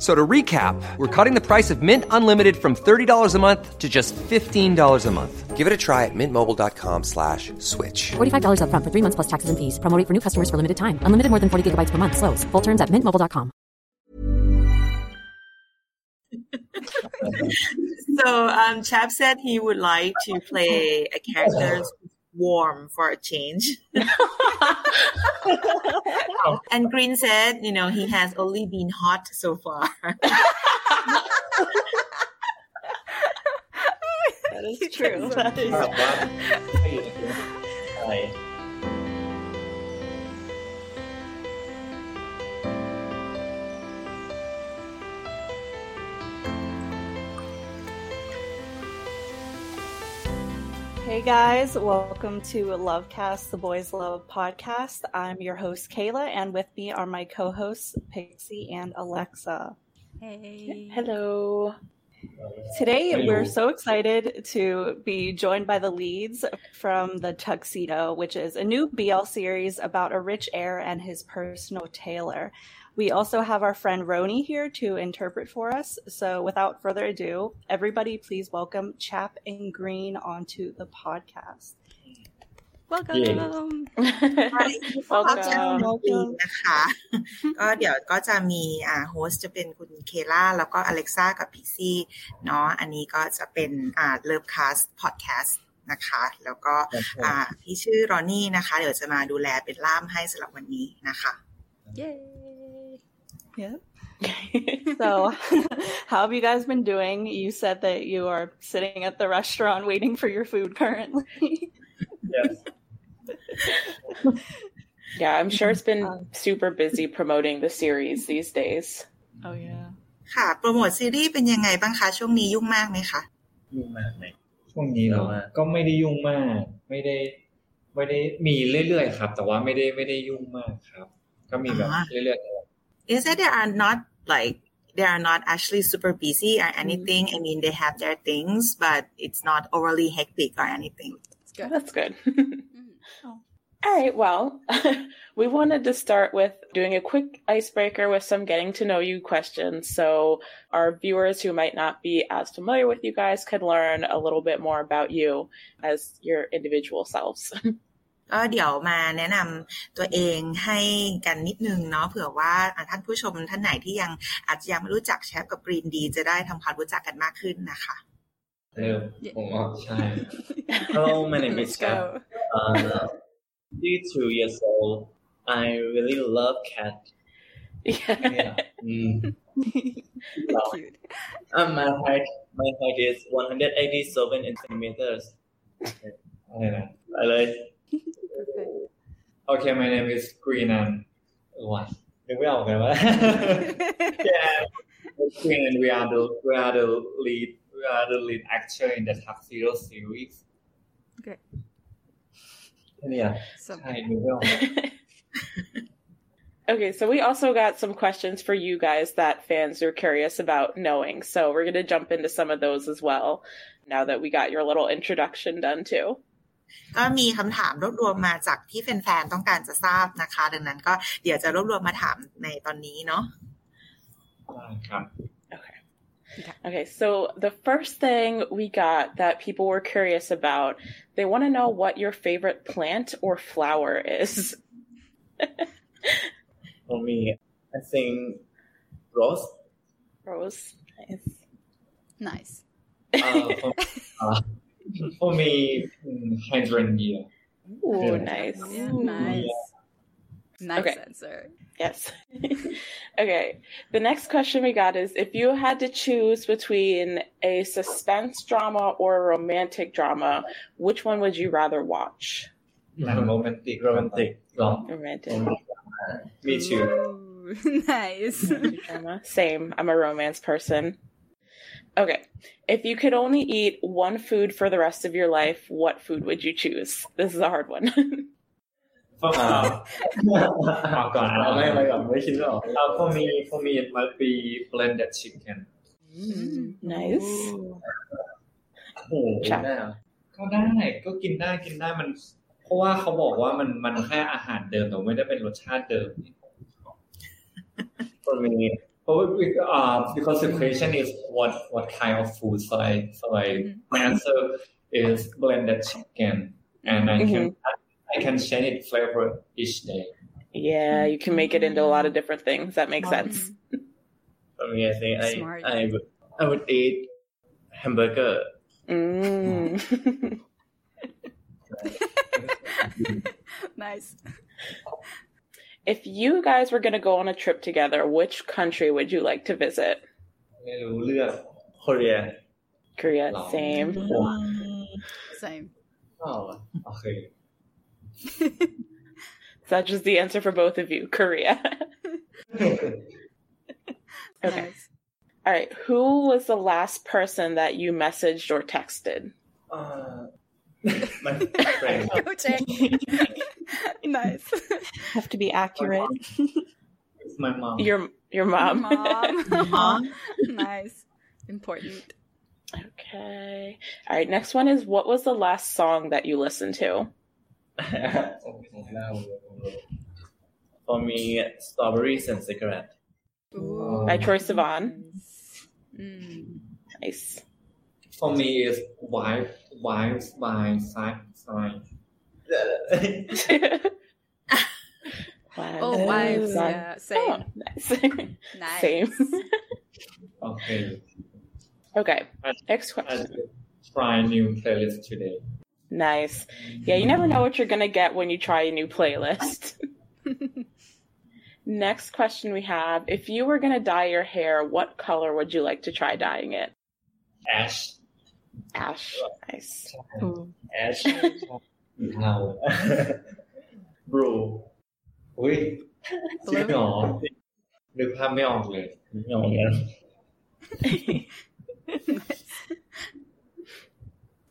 So to recap, we're cutting the price of Mint Unlimited from $30 a month to just $15 a month. Give it a try at mintmobile.com slash switch. $45 upfront for three months plus taxes and fees. Promoting for new customers for limited time. Unlimited more than 40 gigabytes per month. Slows. Full terms at mintmobile.com. So um, Chap said he would like to play a character who's warm for a change. and Green said, you know, he has only been hot so far. That is true. That is แ Hey guys, welcome to Lovecast, the Boys Love podcast. I'm your host, Kayla, and with me are my co hosts, Pixie and Alexa. Hey. Hello. Today, Hello. we're so excited to be joined by the leads from The Tuxedo, which is a new BL series about a rich heir and his personal tailor. We also have our friend Roni here to interpret for us. So, without further ado, everybody please welcome Chap and Green onto the podcast. Welcome. เย่ ก็จะมี Welcome. นะคะ ก็เดี๋ยวก็จะมีอ่าโฮสต์จะเป็นคุณเคล่าแล้วก็อเล็กซ่ากับพิกซี่เนาะอันนี้ก็จะเป็นอ่าเลิฟคาสพอดแคสต์นะคะ แล้วก็อ่าพี่ชื่อรอนนี่นะคะ เดี๋ยวจะมาดูแลเป็นล่ามให้สำหรับวันนี้นะคะ Yay. Yeah. so, how have you guys been doing? You said that you are sitting at the restaurant waiting for your food currently. yes Yeah, I'm sure it's been Um, super busy promoting the series these days. oh, yeah. ค่ะ โปรโมทซีรีส์เป็นยังไงบ้างคะ ช่วงนี้ยุ่งมากไหมคะ ยุ่งมากไหม ช่วงนี้เหรอ ยุ่งมาก ก็ไม่ได้ยุ่งมาก ไม่ได้ ไม่ได้มีเรื่อยๆครับ แต่ว่าไม่ได้ไม่ได้ยุ่งมากครับ ก็มีแบบ อ่า เรื่อยๆ is that they are not like they are not actually super busy or mm-hmm. anything. I mean, they have their things, but it's not overly hectic or anything. That's good. That's good. Mm-hmm. Oh. All right, well, we wanted to start with doing a quick icebreaker with some getting to know you questions so our viewers who might not be as familiar with you guys could learn a little bit more about you as your individual selves. ก็เดี๋ยวมาแนะนำตัวเองให้กันนิดนึงเนาะเผื่อว่าอะท่านผู้ชมท่านไหนที่ยังอาจจะยังไม่รู้จักแชปกับกรีนดีจะได้ทำความรู้จักกันมากขึ้นนะคะเริ่ม Yeah. ผมอ๋อใช่ Hello my name is Let's Cap go. uh, 32 years old I really love cat yeah. Yeah. mm. Cute. uh, my height my height is 187 centimeters อะไรนะอะไร Perfect. Okay, my name is Green and what? We are yeah, Green and we are the we are the lead we are the lead actor in the Tuxedo series. Okay. And yeah. So. Okay, so we also got some questions for you guys that fans are curious about knowing. So we're going to jump into some of those as well now that we got your little introduction done too. ก็มีคำถามรวบรวมมาจากที่แฟนๆต้องการจะทราบนะคะ ดังนั้นก็เดี๋ยวจะรวบรวมมาถามในตอนนี้เนาะได้ครับ Okay. Okay, so the first thing we got that people were curious about, they want to know what your favorite plant or flower is. for me I think Rose. Rose. Nice. Nice. Uh, for, uh, homemade mm, hydrangea. Oh, yeah. nice. Nice. Nice okay. answer. Yes. okay. The next question we got is if you had to choose between a suspense drama or a romantic drama, which one would you rather watch? Mm-hmm. Romantic. Romantic. Romantic. romantic. Me too. Ooh, nice. Same. I'm a romance person. Okay. If you could only eat one food for the rest of your life, what food would you choose? This is a hard one. ฟังเอาก่อน เอาไม่อะไรก่อนไม่คิดไม่ออก Uh, for me, for me, it might be blended chicken. nice. โอ้โหได้เหรอ ก็ได้ก็กินได้กินได้มัน เพราะว่าเขาบอกว่ามันมันแค่อาหารเดิมแต่ไม่ได้เป็นรสชาติเดิม For me uh, because the question is what what kind of food? So I so I mm-hmm. my answer is blended chicken, and I mm-hmm. can I can change it flavor each day. Yeah, you can make it into a lot of different things. That makes Smart. sense. Oh, For me, I think I, I, would, I would eat hamburger. Mm. nice. If you guys were going to go on a trip together, which country would you like to visit? Eh, Korea. Korea, same. Same. Oh, okay. so that's just the answer for both of you Korea. okay. Nice. All right. Who was the last person that you messaged or texted? Uh, my friend. nice. Have to be accurate. it's my mom Your your mom. Mom. nice. Important. okay. All right. Next one is what was the last song that you listened to? For me strawberries and cigarette Ooh. By Troye Sivan. Mm. Nice. for me is wife wives by side side Wow. Oh, wives. Son. Yeah. Oh, Same. nice. Nice. Same. okay okay. Next question. try new playlist today Nice. Yeah, you never know what you're going to get when you try a new playlist. Next question we have If you were going to dye your hair, what color would you like to try dyeing it? ash Ash. Nice. ash เทา blue อุ้ยจริงเหรอนึกภาพไม่ออกเลย ไม่ออกแล้ว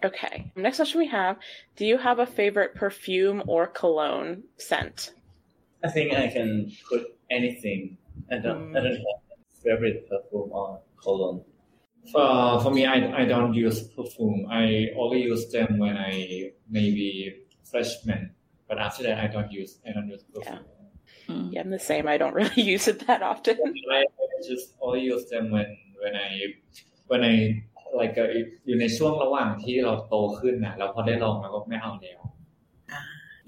Okay. Next question we have Do you have a favorite perfume or cologne scent? I think I can put anything I don't I don't have favorite perfume or cologne Uh, for me, I, I don't use perfume. I only use them when I maybe freshman. But after that, I don't use I don't use perfume. Yeah, I'm the same. I don't really use it that often. I, I just only use them when when I when I like uh, อยู่ในช่วงระหว่างที่เราโตขึ้นนะแล้วพอได้ลองแล้วก็ไม่เอาแล้ว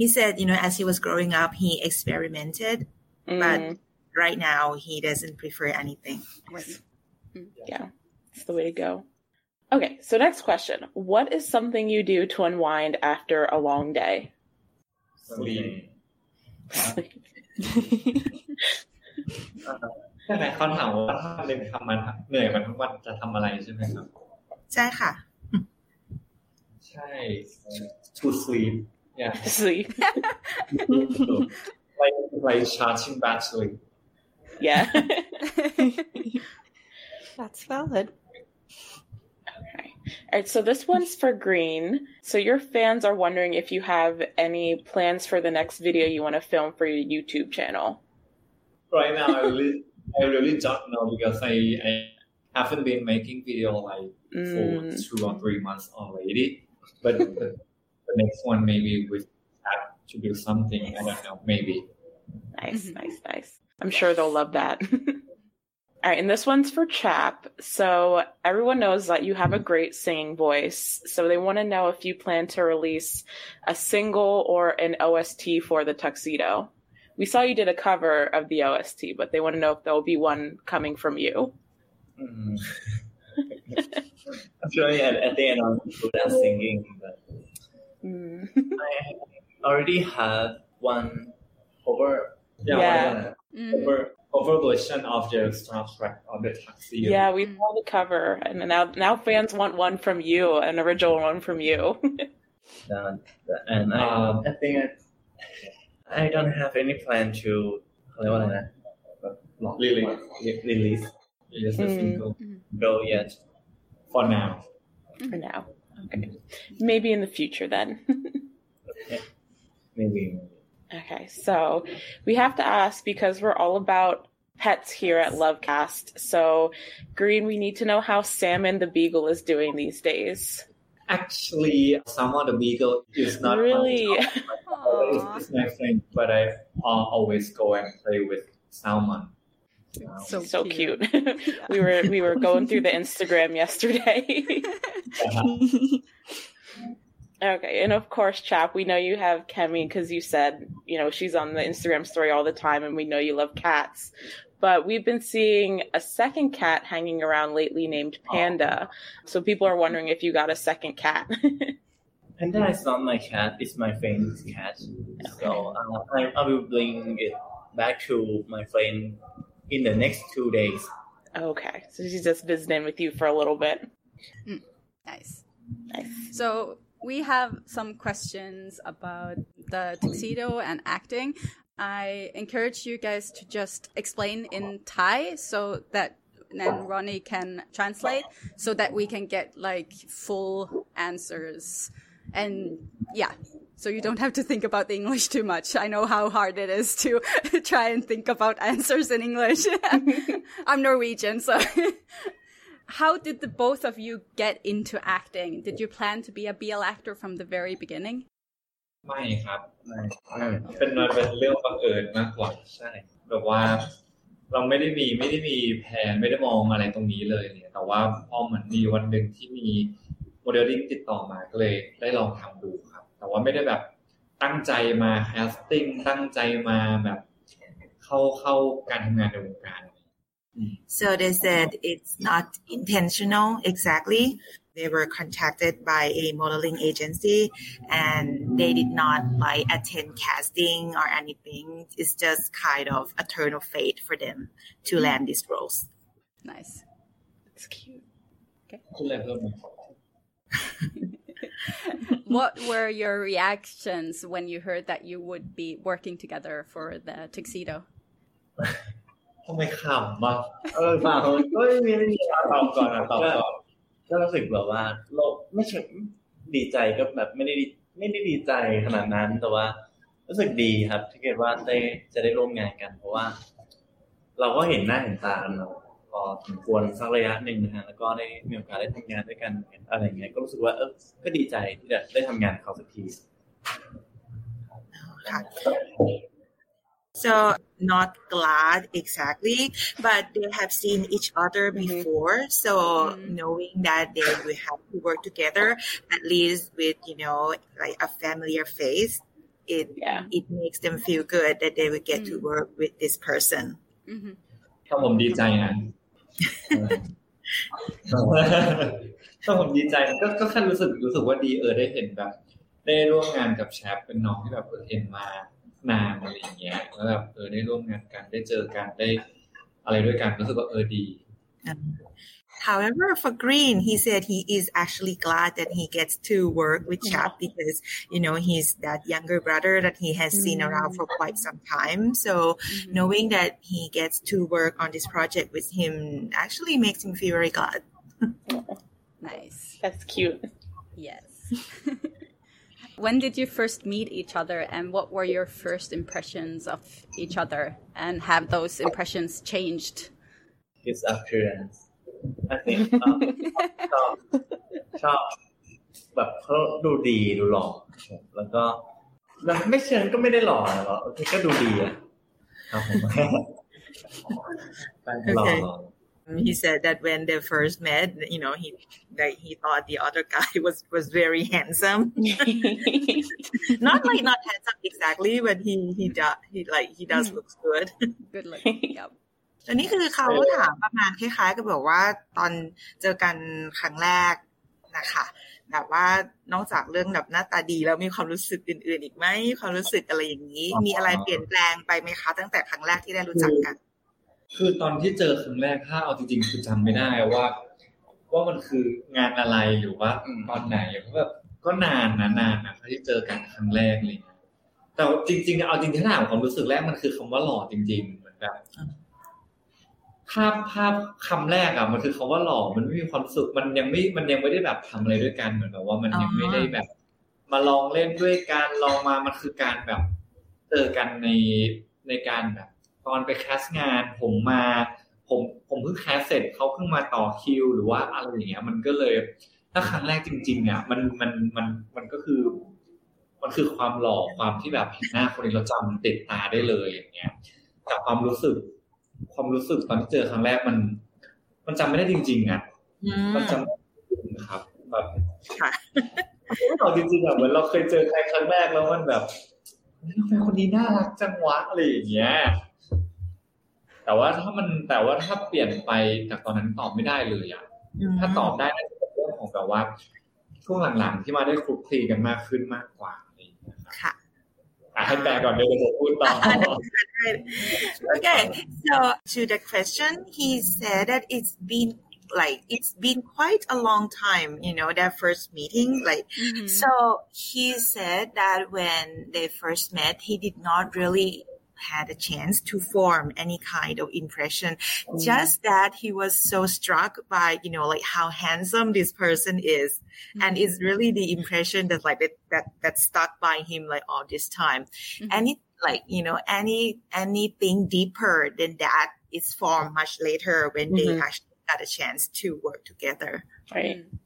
He said, you know, as he was growing up, he experimented, but Mm, right now he doesn't prefer anything. Right. yeah, it's the way to go. Okay, so next question. What is something you do to unwind after a long day? Sleep ใช่ไหมเขาถามว่าถ้าหนึ่งทำมันเหนื่อยมันทั้งวันจะทำอะไรใช่ไหมครับ ใช่ค่ะ ใช่ to sleep yeah Sleep. like like charging battery Yeah. That's valid. Okay. All right, so this one's for Green. So your fans are wondering if you have any plans for the next video you want to film for your YouTube channel. right now I really I really don't know because I I haven't been making video like for Mm. two or three months already but the, the next one maybe we have to do something I don't know maybe Nice, nice, nice. I'm sure they'll love that. All right, and this one's for Chap. So everyone knows that you have a great singing voice. So they want to know if you plan to release a single or an OST for the tuxedo. we saw you did a cover of the OST, but they want to know if there will be one coming from you. Mm. Actually, at, at the end, I'm good at singing, but Mm. I already have one over. Yeah, Yeah. Mm. over over objects abstract on the taxi. Yeah, we want the cover, and now now fans want one from you, an original one from you. uh, and I, um, I think I, I don't have any plan to release release release the hmm. single mm-hmm. bill yet. For now. For now. Okay. Maybe in the future then. okay. Maybe. Okay, so we have to ask because we're all about pets here at Lovecast. So, Green, we need to know how Salmon the Beagle is doing these days. Actually, Salmon the Beagle is not Really? My, it's, it's my friend, but I uh, always go and play with Salmon. So, so cute. we were we were going through the Instagram yesterday. okay, and of course, Chap, we know you have Kemi because you said you know she's on the Instagram story all the time, and we know you love cats. But we've been seeing a second cat hanging around lately named Panda. So people are wondering if you got a second cat. Panda is not my cat; it's my friend's cat. So uh, I, I will bring it back to my friend in the next two days. okay, so she's just visiting with you for a little bit. Nice. Nice. So we have some questions about the tuxedo and acting. I encourage you guys to just explain in Thai so that then Ronnie can translate so that we can get like full answers. And yeah, so you don't have to think about the English too much. I know how hard it is to try and think about answers in English. I'm Norwegian, so how did the both of you get into acting? Did you plan to be a BL actor from the very beginning? ไม่ครับไม่เป็นมันเป็นเรื่องบังเอิญมากกว่าใช่แบบว่าเราไม่ได้มีไม่ได้มีแผนไม่ได้มองอะไรตรงนี้เลยเนี่ย แต่ว่าพอเหมือนมีวันหนึ่งที่มีโมเดลลิ่งติดต่อมาก็เลยได้ลองทำดูครับ แต่ว่าไม่ได้แบบตั้งใจมาแคสติ้งตั้งใจมาแบบเข้าเข้าการทำงานในวงการ So they said it's not intentional exactly. They were contacted by a modeling agency and they did not like attend casting or anything. It's just kind of a turn of fate for them to land these roles. Nice. It's cute. Okay. what were your reactions when you heard that you would be working together for the tuxedo? ทำไมขำอะเออเปล่าก็ไม่มีไม่มีตอบก่อนนะตอบก่อนก็รู้สึกแบบว่าเราไม่ใช่ดีใจก็แบบไม่ได้ดีไม่ได้ดีใจขนาดนั้นแต่ว่า รู้สึกดีครับที่เกิดว่าได้จะได้ร่วมงานกัน เพราะว่า เราก็เห็นหน้าเห็นตากันเราพอสมควรสักระยะหนึ่งนะฮะแล้วก็ได้มีโอกาสได้ทำงานด้วยกันอะไรอย่างเงี้ยก็รู้สึกว่าเออก็ดีใจที่จะได้ทำงานกับเขาสักที So not glad exactly, but they have seen each other before. So knowing that they will have to work together, at least with you know like a familiar face, it Yeah. it makes them feel good that they will get to work with this person. hmm ถ้าผมดีใจนะ ถ้าผมดีใจก็ก็แค่รู้สึกรู้สึกว่าดีเออได้เห็นแบบ ได้ร่วมงานกับแชปเป็นน้องที่แบบเออเห็นมา However, for Green, he said he is actually glad that he gets to work with mm. Chap because, you know, he's that younger brother that he has seen mm. around for quite some time. So mm-hmm. knowing that he gets to work on this project with him actually makes him feel very glad. nice. That's cute. Yes. when did you first meet each other and what were your first impressions of each other and have those impressions changed? his appearance I think เอ่อชอบชอบแบบเขาดูดีดูหล่อแล้วก็แบบไม่เชิงก็ไม่ได้หล่อนะหรอกโอเคก็ดูดีอะครับผม หล่อหล่อ he said that when they first met, you know, he that he thought the other guy was was very handsome. not like not handsome exactly, but he he does he like he does mm. looks good. good looking. Yep. อันนี้คือเขาถามประมาณคล้ายๆกับบอกว่าตอนเจอกันครั้งแรกนะคะแบบว่านอกจากเรื่องแบบหน้าตาดีแล้วมีความรู้สึกอื่นๆอีกไหมความรู้สึกอะไรอย่างนี้ มีอะไรเปลี่ยนแปลงไปไหมคะ ตั้งแต่ครั้งแรกที่ได้รู้จักกัน คือตอนที่เจอครั้งแรกถ้าเอาจริงๆคือจำไม่ได้ว่า ว่ามันคืองานอะไรหรือว่าตอนไหนเพราะแบบก็นานนะนานนะที่เจอกันครั้งแรกเลยแต่จริง ๆ เอาจริงๆถ้าถามความรู้สึกแรกมันคือคำว่าหล่อจริง ๆ เหมือนแบบภาพภาพคำแรกอะมันคือคาว่าหล่อมันไม่มีความสุขมันยังไม่มันยังไม่ได้แบบทำอะไรด้วยกันเหมือนแบบว่ามันยังไม่ได้แบบ มาลองเล่นด้วยกันลองมามันคือการแบบเจอกันในในการแบบ ตอนไปแคสงานผมมาผมผมเพิ่งแคสเสร็จเขาเพิ่งมาต่อคิว หรือว่าอะไรอย่างเงี้ย มันก็เลย ถ้าครั้งแรกจริงๆอะมันมันมันมันก็คือ มันคือความหล่อความที่แบบเห็นหน้าคนนี้เราจำติดตาได้เลยอย่างเงี้ยแต่ความรู้สึก ความรู้สึกตอนที่เจอครั้งแรกมัน มันจำไม่ได้จริงๆอะมันจำครับแบบเราจริงๆอะเหมือนเราเคยเจอใครครั้งแรกแล้วมันแบบทำไมคนนี้น่ารักจังวะอะไรอย่างเงี้ย แต่ว่าถ้ามันแต่ว่าถ้าเปลี่ยนไปจากตอนนั้นตอบไม่ได้เลยอะถ้าตอบได้น่าจะเป็นเรื่องของแบบว่า ช่วงหลังๆที่มาได้คลุกคลีกันมากขึ้นมากกว่าอะไรอย่างเงี้ยค่ะให้แปลก่อนเดี๋ยวผมพูดต่อ Okay, so to the question, he said that it's been like it's been quite a long time, you know, that first meeting. Like, mm-hmm. so he said that when they first met, he did not really had a chance to form any kind of impression. Mm. Just that he was so struck by, you know, like how handsome this person is. Mm. And it's really the impression that like that, that, that stuck by him like all this time. Mm-hmm. Any, like, you know, any, anything deeper than that is formed much later when mm-hmm. they actually got a chance to work together. Right. Mm.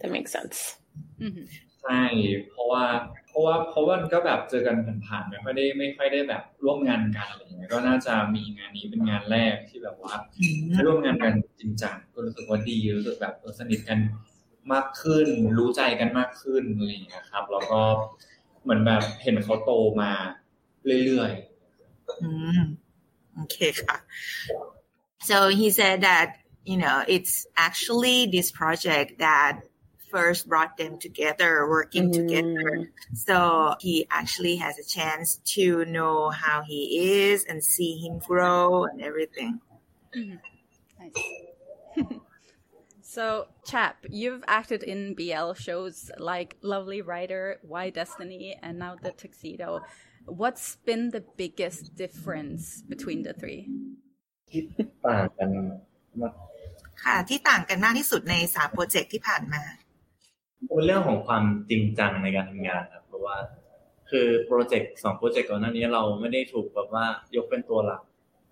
That makes sense. Mm-hmm. ใช่เพราะว่าเพ ราะว่าเพราะว่าก็แบบเจอกันผ่านๆไม่ค่อยได้ไม่ค่อยได้แบบร่วมงานกันอะไรอย่างเงี้ยก็น่าจะมีงานนี้เป็นงานแรกที่แบบว่าได้ร่วมงานกันจริงจังก็รู้สึกว่าดีรู้สึกแบบสนิทกันมากขึ้น รู้ใจกันมากขึ้นอะไรอย่างเงี้ยครับ แล้วก็เหมือนแบบเห็นเขาโตมาเรื่อยๆอืมโอเคค่ะ so he said that you know it's actually this project that first brought them together, working mm. together. So he actually has a chance to know how he is and see him grow and everything. Mm. Nice. so, Chap, you've acted in BL shows like Lovely Writer, Y-Destiny, and now The Tuxedo. What's been the biggest difference between the three? ค่ะที่ต่างกันมากที่สุดในสามโปรเจกต์ที่ผ่านมา เป็นเรื่องของความจริงจังในการทำงานครับเพราะว่า คือโปรเจกต์สองโปรเจกต์ก่อนหน้านี้เราไม่ได้ถูกแบบว่ายกเป็นตัวหลัก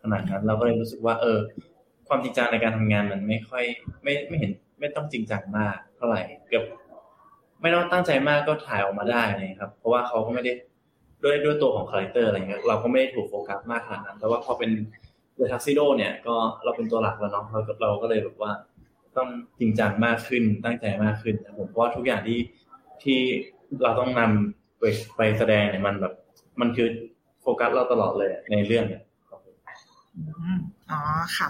ขนาดนั้น เราก็เลยรู้สึกว่า เออ ความจริงจังในการทำงานมันไม่ค่อย ไม่ไม่เห็น ไม่ต้องจริงจังมากเท่าไหร่เกือบไม่ต้องตั้งใจมากก็ถ่ายออกมาได้นะครับ เพราะว่าเขาก็ไม่ได้ด้วยด้วยตัวของคาแรคเตอร์อะไรเงี้ยเราก็ไม่ได้ถูกโฟกัสมากขนาดนั้น แต่ว่าพอเป็นเดอะทักซิโดเนี่ยก็เราเป็นตัวหลักแล้วเนาะเราเราก็เลยแบบว่า ต้องจริงจังมากขึ้นตั้งใจมากขึ้นผมว่าทุกอย่างที่ที่เราต้องนำไปไปแสดงเนี่ยมันแบบ มันคือโฟกัสเราตลอดเลยในเรื่องเนี่ยอ๋อค่ะ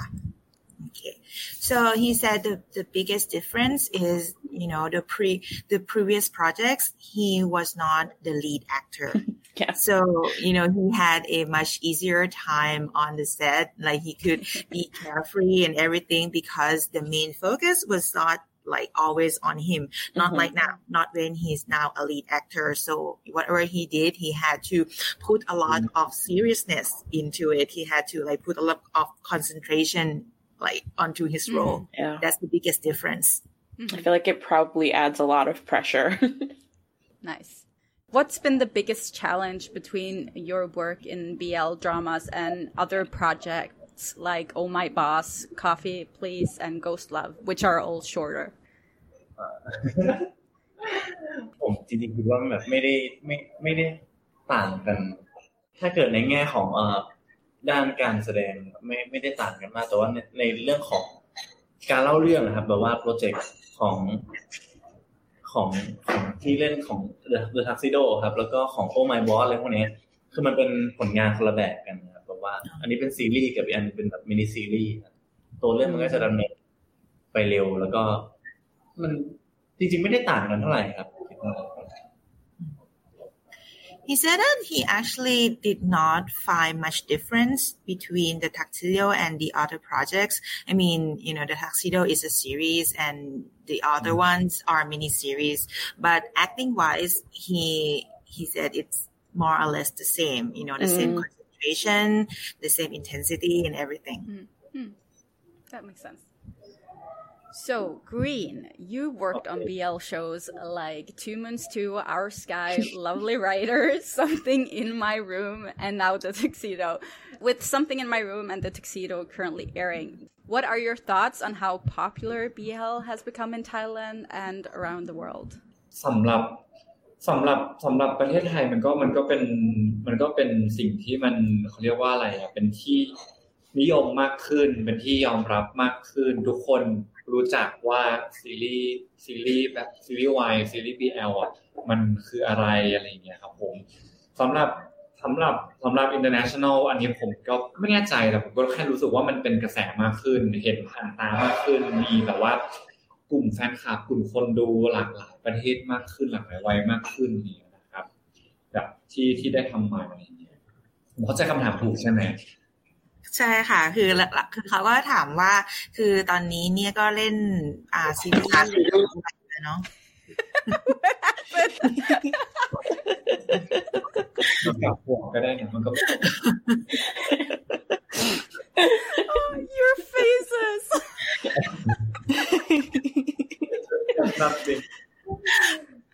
Okay. So he said the, the biggest difference is, you know, the pre, the previous projects, he was not the lead actor. yeah. So, you know, he had a much easier time on the set. Like he could be carefree and everything because the main focus was not like always on him. Not mm-hmm. like now, not when he's now a lead actor. So whatever he did, he had to put a lot mm-hmm. of seriousness into it. He had to like put a lot of concentration like onto his mm, role. Yeah. That's the biggest difference. I feel like it probably adds a lot of pressure. nice. What's been the biggest challenge between your work in BL dramas and other projects like Oh My Boss, Coffee Please, and Ghost Love, which are all shorter? ผมจริงๆคิดว่าแบบไม่ได้ไม่ไม่ได้ต่างกัน ถ้าเกิดในแง่ของเอ่อ ด้านการแสดงไม่ไม่ได้ต่างกันมากแต่ว่าในในเรื่องของการเล่าเรื่องนะครับ แบบว่าโปรเจกต์ของของของที่เล่นของ The Tuxedo ครับ แล้วก็ของ Oh My Boss อะไรพวกนี้คือมันเป็นผลงานคนละแบบกันครับแบบว่า อันนี้เป็นซีรีส์กับอีกอันเป็นแบบมินิซีรีส์ตัวเรื่องมันก็จะดำเนินไปเร็วแล้วก็ มันจริงๆไม่ได้ต่างกันเท่าไหร่ครับ He said that he actually did not find much difference between the Tuxedo and the other projects. I mean, you know, the Tuxedo is a series and the other mm. ones are mini series, but acting wise, he, he said it's more or less the same, you know, the mm. same concentration, the same intensity and everything. Mm. That makes sense. So, Green, you worked on BL shows like Two Moons Two, Our Sky, Lovely Writer, Something in My Room, and now The Tuxedo. With Something in My Room and The Tuxedo currently airing, what are your thoughts on how popular BL has become in Thailand and around the world? สำหรับสำหรับสำหรับประเทศไทยมันก็มันก็เป็นมันก็เป็นสิ่งที่มันเขาเรียกว่าอะไรอ่ะเป็นที่นิยมมากขึ้น เป็นที่ยอมรับมากขึ้นทุกคน รู้จักว่าซีรีส์ซีรีส์แบบซีรีส์วายซีรีส์บีเอลอะมันคืออะไรอะไรเงี้ยครับผมสำหรับสำหรับสำหรับ international อันนี้ผมก็ไม่แน่ใจแต่ผมก็แค่รู้สึกว่ามันเป็นกระแสมากขึ้น เห็นผ่านตามากขึ้นมีแบบว่ากลุ่มแฟนคลับกลุ่มคนดูหลากหลายประเทศมากขึ้นหลากหลายวัยมากขึ้นนี่นะครับแบบที่ที่ได้ทำมาอะไรเงี้ยผมเข้าใจคำถามถูกใช่ไหม ใช่ค่ะ คือคือเขาก็ถามว่า คือตอนนี้เนี่ยก็เล่น อ่าซีรีส์เนาะกับหัวก็ได้นะมันก็ Your faces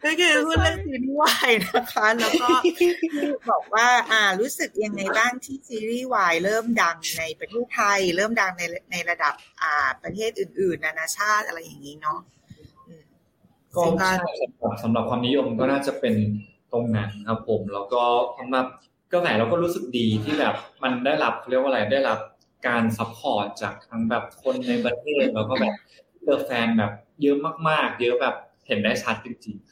ก็คือพูดเรื่องซีรีส์วายนะคะ แล้วก็บอกว่า อ่า รู้สึกยังไงบ้างที่ซีรีส์วายเริ่มดังในประเทศไทย เริ่มดังในในระดับ อ่า ประเทศอื่น ๆ นานาชาติอะไรอย่างนี้เนาะก็สำหรับความนิยมก็น่าจะเป็นตรงนั้นครับผม แล้วก็สำหรับก็แหมเราก็รู้สึกดีที่แบบมันได้รับเรียกว่าอะไรได้รับการซัพพอร์ตจากทั้งแบบคนในประเทศแล้วก็แบบเจอแฟนแบบเยอะมากๆ เยอะแบบเห็นได้ชัดจริงๆ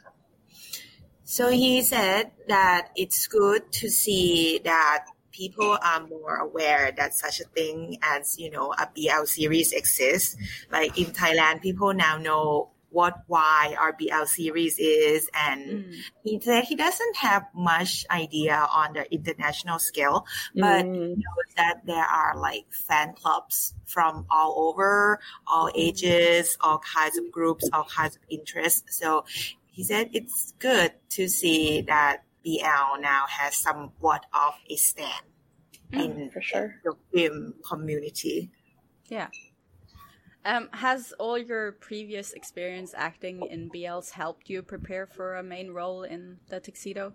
So he said that it's good to see that people are more aware that such a thing as, you know, a BL series exists. Like in Thailand, people now know what why our BL series is. And mm. he said he doesn't have much idea on the international scale, but mm. he knows that there are like fan clubs from all over, all ages, all kinds of groups, all kinds of interests. So he said it's good to see that BL now has somewhat of a stand mm, in for sure. the film community. Yeah. Um, has all your previous experience acting in BLs helped you prepare for a main role in the tuxedo?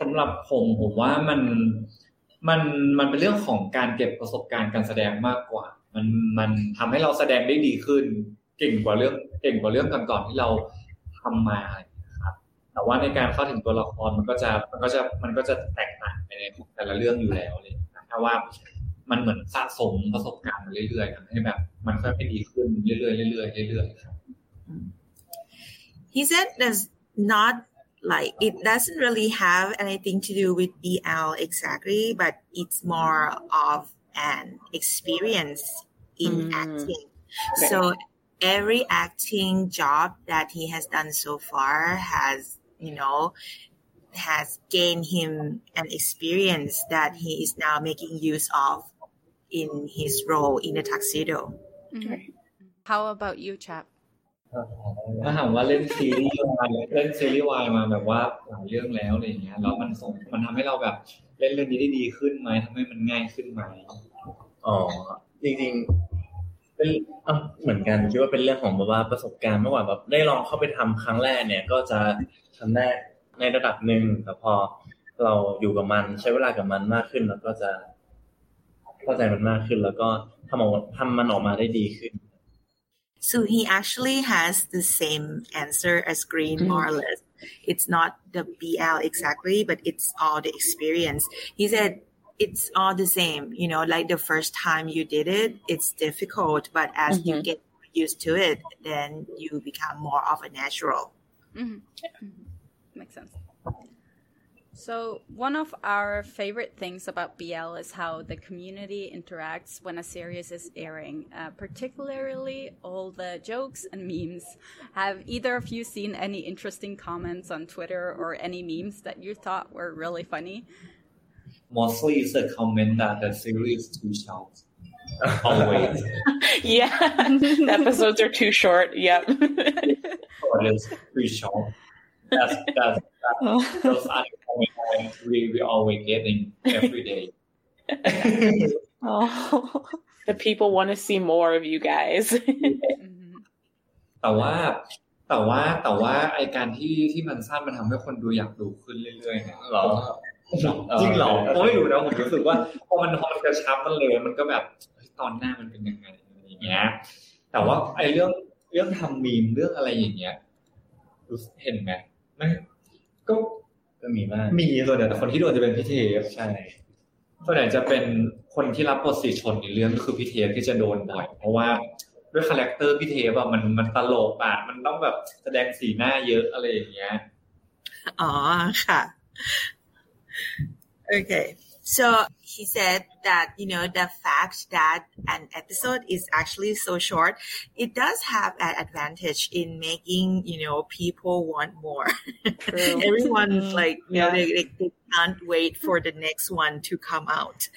สำหรับผมผมว่ามันมันมันเป็นเรื่องของการเก็บประสบการณ์การแสดงมากกว่า มันมันทำให้เราแสดงได้ดีขึ้น เก่งกว่าเรื่องเก่งกว่าเรื่องก่อนๆที่เรา ทำมาครับ แต่ว่าในการเข้าถึงตัวละครมันก็จะมันก็จะมันก็จะแตกต่างไปในแต่ละเรื่องอยู่แล้วเลยถ้าว่ามันเหมือนสะสมประสบการณ์มาเรื่อยๆทำให้แบบ มันค่อยๆดีขึ้นเรื่อยๆเรื่อยๆเรื่อยๆครับ He said there's not like it doesn't really have anything to do with BL exactly, but it's more of an experience in mm. acting. So every acting job that he has done so far has, you know, has gained him an experience that he is now making use of in his role in the tuxedo. Mm-hmm. How about you, chap? ถ้าถามว่าเล่นซีรีส์วายเล่นซีรีส์วายมาแบบว่าหลายเรื่องแล้วอะไรอย่างเงี้ยแล้วมันส่งมันทำให้เราแบบเล่นเรื่องนี้ได้ดีขึ้นไหมทำให้มันง่ายขึ้นไหมอ๋อจริง เป็นเหมือนกันคิดว่าเป็นเรื่องของแบบว่าประสบการณ์เมื่อวานแบบได้ลองเข้าไปทำครั้งแรกเนี่ย ก็จะทำได้ในระดับหนึ่งแต่พอเราอยู่กับมันใช้เวลากับมันมากขึ้น แล้วก็จะเข้าใจมันมากขึ้น แล้วก็ทำออกทำมันออกมาได้ดีขึ้น So he actually has the same answer as Green, more or less. It's not the BL exactly, but it's all the experience. He said it's all the same. You know, like the first time you did it, it's difficult, but as mm-hmm. you get used to it, then you become more of a natural. Mm-hmm. Mm-hmm. Makes sense. So, one of our favorite things about BL is how the community interacts when a series is airing, uh, particularly all the jokes and memes. Have either of you seen any interesting comments on Twitter or any memes that you thought were really funny? Mostly it's a comment that the series is too short. Always. yeah, the episodes are too short. Yep. or it's too short. That's, that's, that's those are we, we, we always getting every day. oh, the people want to see more of you guys. แต่ว่าแต่ว่าแต่ว่าไอการที่ที่มันสั้นมันทำให้คนดูอยากดูขึ้นเรื่อยๆเนี่ยหรอ จริงหรอผมไม่รู้นะผมรู้สึกว่าพอมันพอมันกระชับมันเลยมันก็แบบตอนหน้ามันเป็นยังไงอย่างเงี้ย แต่ว่าไอเรื่องเรื่องทำมีมเรื่องอะไรอย่างเงี้ยเห็นไหมไม่ก็ก็มีมากมีส่วนใหญ่แต่คนที่โดนจะเป็นพี่เทฟใช่ส่วนใหญ่จะเป็นคนที่รับบทสีชนในเรื่องก็คือพี่เทฟที่จะโดนบ่อย เพราะว่าด้วยคาแรคเตอร์พี่เทปอะมันมันตลกอะมันต้องแบบแสดงสีหน้าเยอะอะไรอย่างเงี้ย อ๋อค่ะ okay So he said that, you know, the fact that an episode is actually so short, it does have an advantage in making, you know, people want more. Everyone's mm-hmm. like, you yeah. know, they, they can't wait for the next one to come out.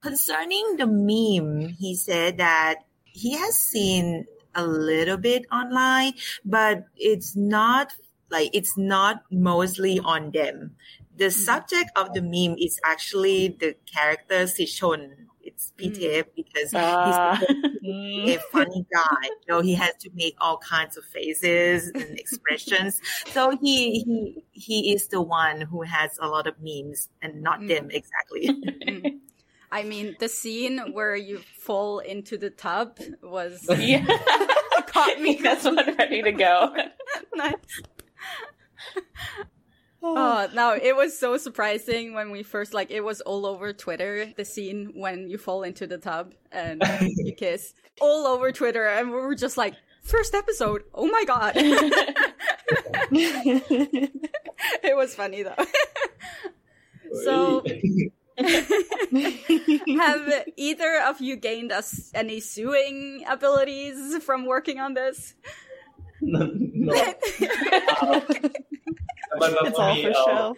Concerning the meme, he said that he has seen a little bit online, but it's not like it's not mostly on them the mm-hmm. subject of the meme is actually the character Sichon. It's PTF mm. because uh. he's a funny guy. You know, he has to make all kinds of faces and expressions. so he he he is the one who has a lot of memes and not mm. them exactly. Mm. I mean, the scene where you fall into the tub was yeah. caught me. That's one ready to go. nice. Oh uh, no, it was so surprising when we first like it was all over Twitter, the scene when you fall into the tub and you kiss. All over Twitter and we were just like, first episode, oh my god. it was funny though. so have either of you gained us any suing abilities from working on this? no. no. Uh, but, but it's all me, for uh, show.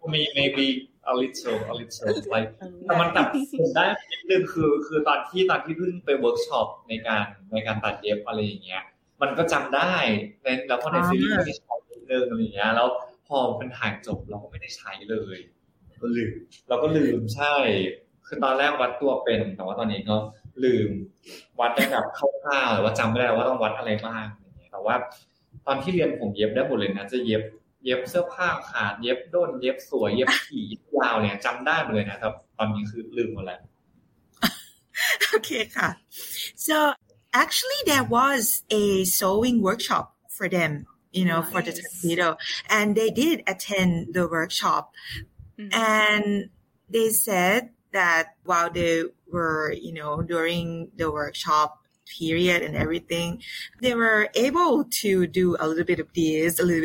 for me maybe a little a little like แต่มันตัดได้นิดนึงคือคือตอนที่ตอนที่เพิ่งไปเวิร์กช็อปในการในการตัดเย็บอะไรอย่างเงี้ย มันก็จำได้แล้วพอในซีรีส์ไม่ได้ใช้นิดนึงอะไรอย่างเงี้ยแล้วพอเป็นถ่ายจบเราก็ไม่ได้ใช้เลยก็ลืมเราก็ลืมใช่ คือตอนแรกวัดตัวเป็น แต่ว่าตอนนี้ก็ลืมวัดได้แบบคร่าวๆแต่ว่าจำไม่ได้ว่าต้องวัดอะไรบ้างอย่างเงี้ยแต่ว่าตอนที่เรียนผมเย็บได้หมดเลยนะจะเย็บ เย็บเสื้อผ้าขาดเย็บด้นเย็บสวยเย็บขี่ยาวเนี่ยจำได้หมดเลยนะแต่ตอนนี้คือลืมหมดแล้ว okay ค่ะ so actually there was a sewing workshop for them you know nice. for the tuxedo and they did attend the workshop mm-hmm. and they said that while they were you know during the workshop period and everything they were able to do a little bit of this a little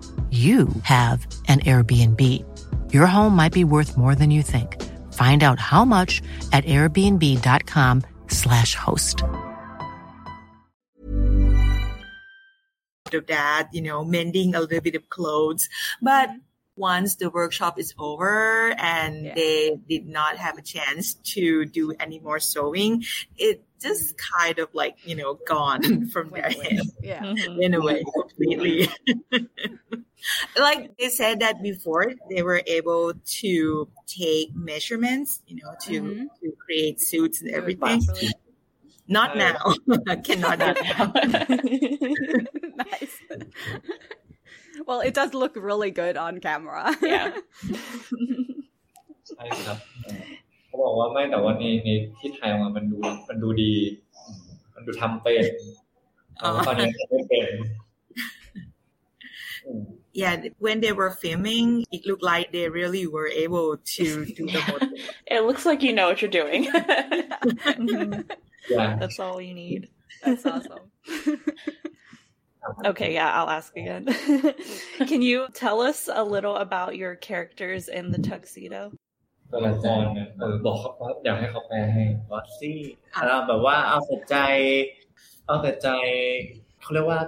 you have an Airbnb. Your home might be worth more than you think. Find out how much at airbnb.com/slash host. of that, you know, mending a little bit of clothes. But once the workshop is over and Yeah. they did not have a chance to do any more sewing, it just mm-hmm. kind of like, you know, gone from their head Yeah. In a way mm-hmm. completely. like they said that before they were able to take measurements, you know, to, Mhm. to create suits and Do it everything. properly. Not now. Cannot do that. nice. well, it does look really good on camera. Yeah. ใช่ครับเออเขาบอกว่าไม่แต่ว่าในในที่ไทยออกมามันดูมันดูดี มันดูทำเป็นแต่ว่าตอนนี้ทำไม่เป็นอืม yeah, when they were filming, it looked like they really were able to do the whole thing. It looks like you know what you're doing. Yeah. That's all you need. That's awesome. Okay, yeah, I'll ask again. Can you tell us a little about your characters in the tuxedo? ตัวละครเนี่ยเออบอกเขาว่าอยากให้เขาแปลให้ บอสซี่เราแบบว่าเอาแต่ใจ เอาแต่ใจเขาเรียกว่า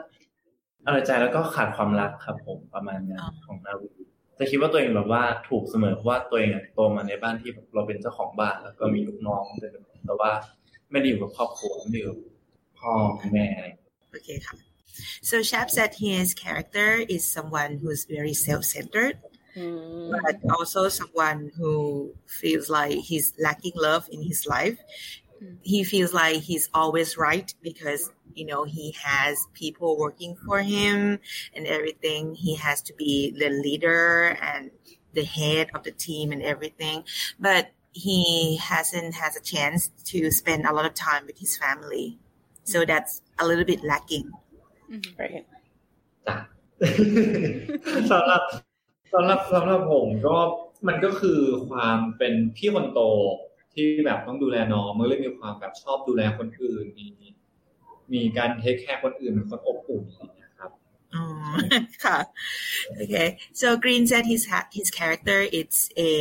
เอาแต่ใจแล้วก็ขาดความรักครับ ผมประมาณนั้นอ๋อของนาวีจะคิดว่าตัวเองแบบว่าถูกเสมอเพราะว่าตัวเองอะโตมาในบ้านที่แบบเราเป็นเจ้าของบ้าน แล้วก็มีลูกน้องเป็นแต่ว่าไม่ได้อยู่กับครอบครัวไม่ได้อยู่กับพ่อคุณแม่อะไร Okay. ค่ะ. So Shab said his character is someone who's very self-centered, but also someone who feels like he's lacking love in his life. He feels like he's always right because you know he has people working for him and everything. He has to be the leader and the head of the team and everything, but he hasn't has a chance to spend a lot of time with his family. So that's a little bit lacking. Right. จ้ะ สำหรับสำหรับสำหรับผมก็มันก็คือความเป็นพี่คนโตที่แบบต้องดูแลน้องมันเลยมีความแบบชอบดูแลคนอื่นมี มีการเทคแคร์คนอื่นเป็นคนอบอุ่นอะไรอย่างเงี้ยครับ Um, okay. So Green said his ha- his character it's a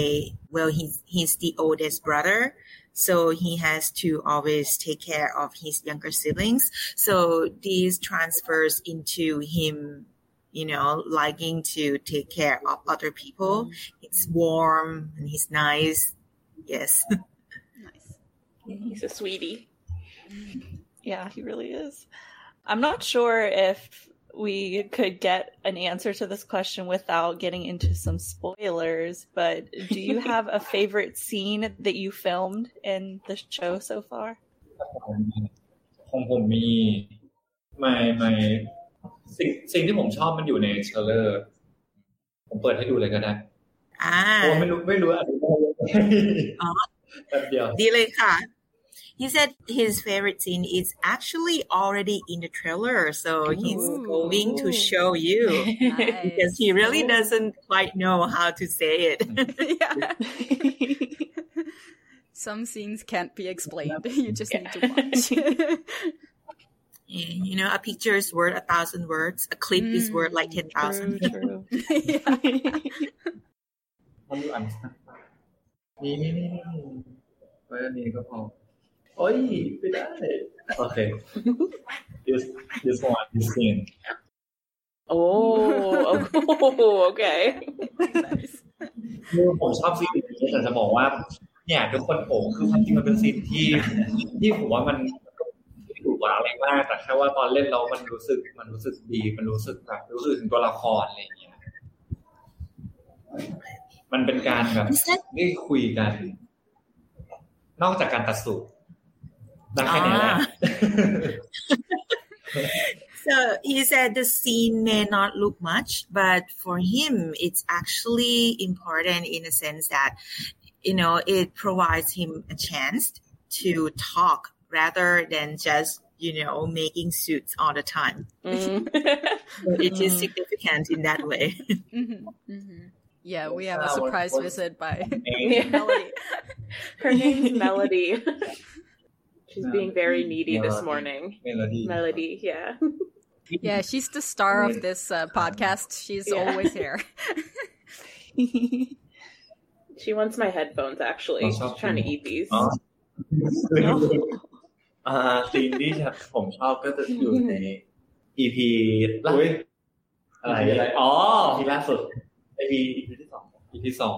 well he's he's the oldest brother, so he has to always take care of his younger siblings. So this transfers into him, you know, liking to take care of other people. It's warm and he's nice. Yes. nice. He's a sweetie. Yeah, he really is. I'm not sure if we could get an answer to this question without getting into some spoilers, but do you have a favorite scene that you filmed in the show so far? ของผมมีไม่ไม่สิ่งสิ่งที่ผมชอบมันอยู่ในเทรลเลอร์ ผมเปิดให้ดูเลยก็ได้เพราะว่า Ah. ไม่รู้ไม่รู้อะไรแป๊บเดียว ดีเลยค่ะ He said his favorite scene is actually already in the trailer, so he's Ooh. going to show you because he really Nice. doesn't quite know how to say it. yeah. Some scenes can't be explained. You just need to watch. And, you know, a picture is worth a thousand words. A clip is worth like ten thousand. True, true. yeah. เขาดูอันนี่นี่นี่นี่ไว้อันนี้ก็พอ โอ้ยไม่ได้ โอเค this this one this scene Oh, oh, okay. nice. คือผมชอบซีนนี้แต่จะบอกว่า เนี่ยทุกคนโอ้คือความจริงมันเป็นซีนที่ ที่ผมว่ามันไม่ถูกว่าอะไรมากแต่แค่ว่าตอนเล่นเรามันรู้สึกมันรู้สึกดี มันรู้สึกแบบรู้สึกถึงตัวละครอะไรอย่างเงี้ยมันเป็นการแบบได้คุยกัน นอกจากการตัดสูตร ah. so he said the scene may not look much, but for him, it's actually important in the sense that, you know, it provides him a chance to talk rather than just you know making suits all the time mm. it is mm-hmm. significant in that way mm-hmm. Mm-hmm. yeah we have a surprise visit by melody her name's melody She's being very needy this Melody. morning. Melody. Melody, yeah. Yeah, she's the star of this uh, podcast. She's Yeah. always here. She wants my headphones actually. Oh, She's trying to eat these. อ๋ออ่าซีนที่ผมชอบก็จะอยู่ใน EP ล่า อุ๊ย อะไร EP อะไร อ๋อ EP ล่าสุด EP EP ที่สอง EP สอง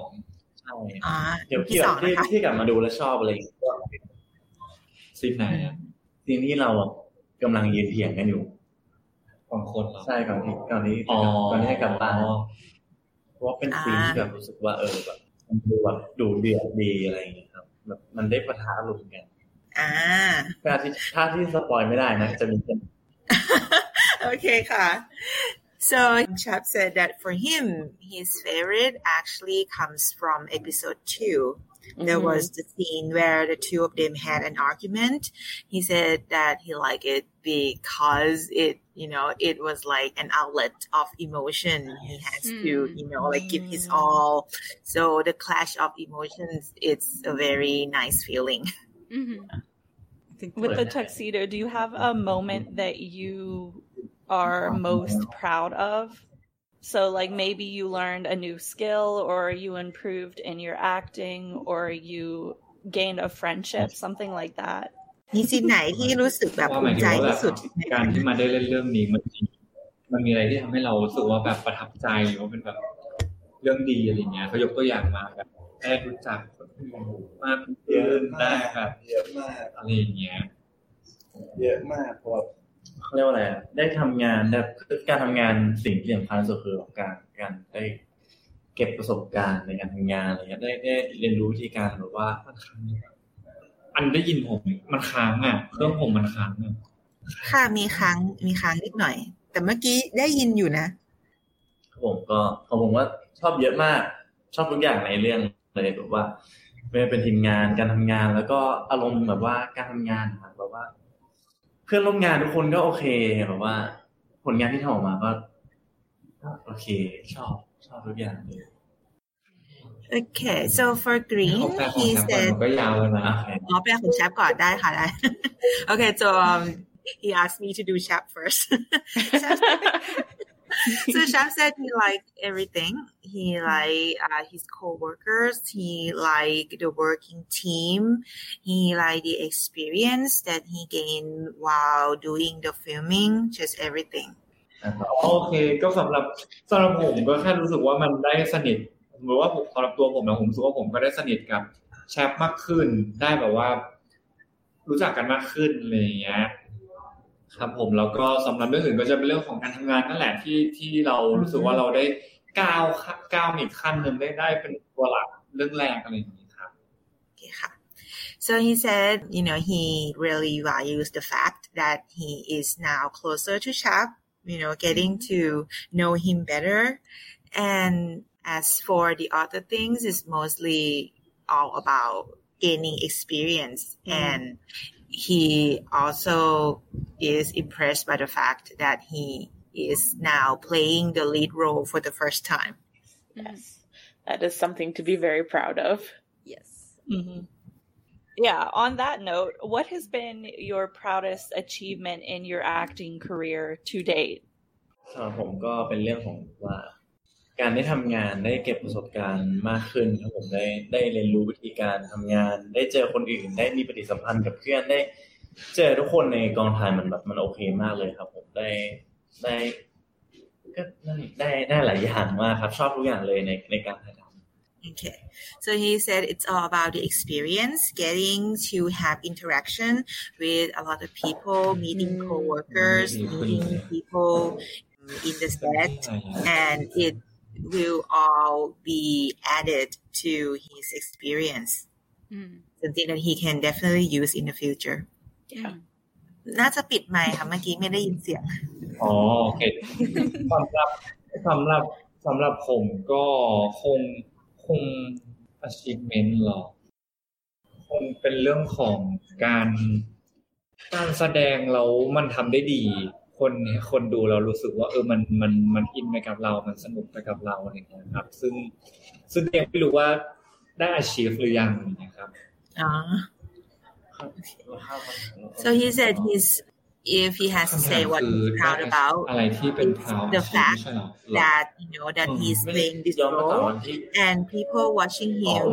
ใช่ อ่า เดี๋ยว EP ที่ ส แบ อบ ง ที่ นะคะ ที่กลับมาดูแล้วชอบอะไรอย่างเงี้ยก็ ซีนไหนอะซีนที่เราอะกำลังยืนเถียงกันอยู่ของคนเหรอใช่ก่อนที่ก่อนที่อ๋อก่อนที่จะกลับบ้านเพราะว่าเป็นซีนที่แบบรู้สึกว่าเออแบบมันดูแบบดูเดือดดีอะไรอย่างเงี้ยครับแบบมันได้ปะทะอารมณ์กันอ่าถ้าที่ถ้าที่สปอยไม่ได้นะจะมีเป็น okay, Ka. So Chap said that for him, his favorite actually comes from episode two. There Mhm. was the scene where the two of them had an argument. He said that he liked it because it, you know, it was like an outlet of emotion. He has to, Mm. you know, like give his all. So the clash of emotions, it's a very nice feeling. Mhm. I think With the tuxedo, do you have a moment that you are most proud of? So, like maybe you learned a new skill, or you improved in your acting, or you gained a friendship, something like that. มีซีนไหนที่รู้สึกแบบว่าภูหมายมิถึใจงว่าแบที่บสุดการที่มาได้เล่นเรื่องนี้มันมีมันมีอะไรที่ทำให้เรารู้สึกว่าแบบประทับใจหรือว่าเป็นแบบเรื่องดีอะไรเงี้ยเขายกตัวอย่างมาแบบได้รู้จักคนอื่นมากขึ้นได้แบบเยอะมากอะไรอย่างเงี้ย เยอะมากเพราะว่า เขาเรียกว่าอะไรได้ทำงานได้คือการทำงานสิ่งที่สำคัญสุดคือการการได้เก็บประสบการณ์ในการทำงานอะไรเงี้ยได้ได้เรียนรู้วิธีการหรือว่า อันได้ยินผมมันค้างอะเครื่องผมมันค้างอะค่ะมีค้างมีค้างนิดหน่อย แต่เมื่อกี้ได้ยินอยู่นะผมก็ผมว่าชอบเยอะมาก ชอบทุกอย่างในเรื่องเลยแบบว่าไม่เป็นทีมงานการทำงานแล้วก็อารมณ์แบบว่าการทำงานครับแบบว่า พื่อนร่วมงานทุกคนก็โอเคแบบว่า ผลงานที่ทำออกมาก็ก็โอเค ชอบชอบทุกอย่างเลย Okay so for Green เขาแปลของ he แชมป์ก่อน said มันก็ยาวแล้วนะอ๋อแปลของแชปก่อนได้ค่ะได้ Okay so um he asked me to do Chap first so Chap said he liked everything he liked uh, his co-workers he liked the working team he liked the experience that he gained while doing the filming just everything โอเคก็สำหรับสำหรับผมก็แค่รู้สึกว่ามันได้สนิทหรือว่าผมสำหรับตัวผมนะผมรู้สึกว่าผมก็ได้สนิทกับแชปมากขึ้นได้แบบว่า รู้จักกันมากขึ้นอะไรอย่างเงี้ย ครับผมแล้วก็สำหรับเรื่องอื่นก็จะเป็นเรื่องของการทำงานนั่นแหละที่ที่เรารู้สึกว่าเราได้ก้าวขั้นก้าวอีกขั้นหนึ่งได้ได้เป็นตัวหลักเรื่องแรกอะไรอย่างนี้ครับ So he said, you know, he really values the fact that he is now closer to Chap, you know, getting to know him better. And as for the other things, it's mostly all about gaining experience. And he also is impressed by the fact that he is now playing the lead role for the first time. Yes. That is something to be very proud of. Yes. hmm Yeah. On that note, what has been your proudest achievement in your acting career to date? สำหรับผมก็เป็นเรื่องของว่า การได้ทำงานได้เก็บประสบการณ์มากขึ้นครับผมได้ได้เรียนรู้วิธีการทำงาน ได้เจอคนอื่น ได้มีปฏิสัมพันธ์กับเพื่อนได้ เจอทุกคนในกองถ่ายมันแบบมันโอเคมากเลยครับ ผมได้ได้ก็ได้ได้ได้หลายอย่างมากครับ ชอบทุกอย่างเลยในในการถ่ายทำ Okay. So he said it's all about the experience, getting to have interaction with a lot of people, meeting coworkers, meeting people in the set, and it will all be added to his experience. Something that he can definitely use in the future. Yeah. น่าจะปิดไมค์ค่ะเมื่อกี้ไม่ได้ยินเสียง อ๋อโอเคสำหรับสำหรับสำหรับผมก็คงคง achievement หรอคงเป็นเรื่องของการการแสดงแล้วมันทำได้ดี คนคนดูเรารู้สึกว่าเออมันมันมันอินไปกับเรา มันสนุกไปกับเราอะไรอย่างเงี้ยครับ ซึ่งซึ่งยังไม่รู้ว่าได้ achieve หรือยังอย่างเงี้ยครับอ๋อ so he said he's if he has to say what he's proud about อะไรที่เป็น proud the fact ไม่ใช่หรอ that you know that he's playing this role and people watching him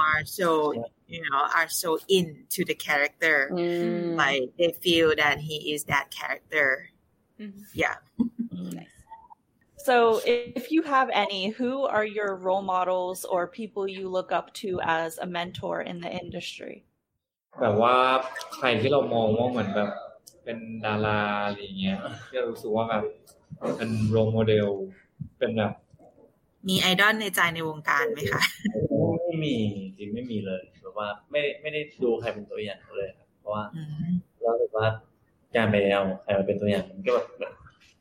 are so you know are so into the character like they feel that he is that character yeah So, if you have any, who are your role models or people you look up to as a mentor in the industry? แบบว่าใครที่เรามองว่าเหมือนแบบเป็นดาราอะไรอย่างเงี้ยที่เรารู้สึกว่าแบบเป็นโรโมเดลเป็นแบบมีไอดอลในใจในวงการไหมคะไม่มีจริงไม่มีเลยแบบว่าไม่ไม่ได้ดูใครเป็นตัวอย่างเลยครับเพราะว่าเรารู้สึกว่า การไปเอาใครมาเป็นตัวอย่างมันก็แบบ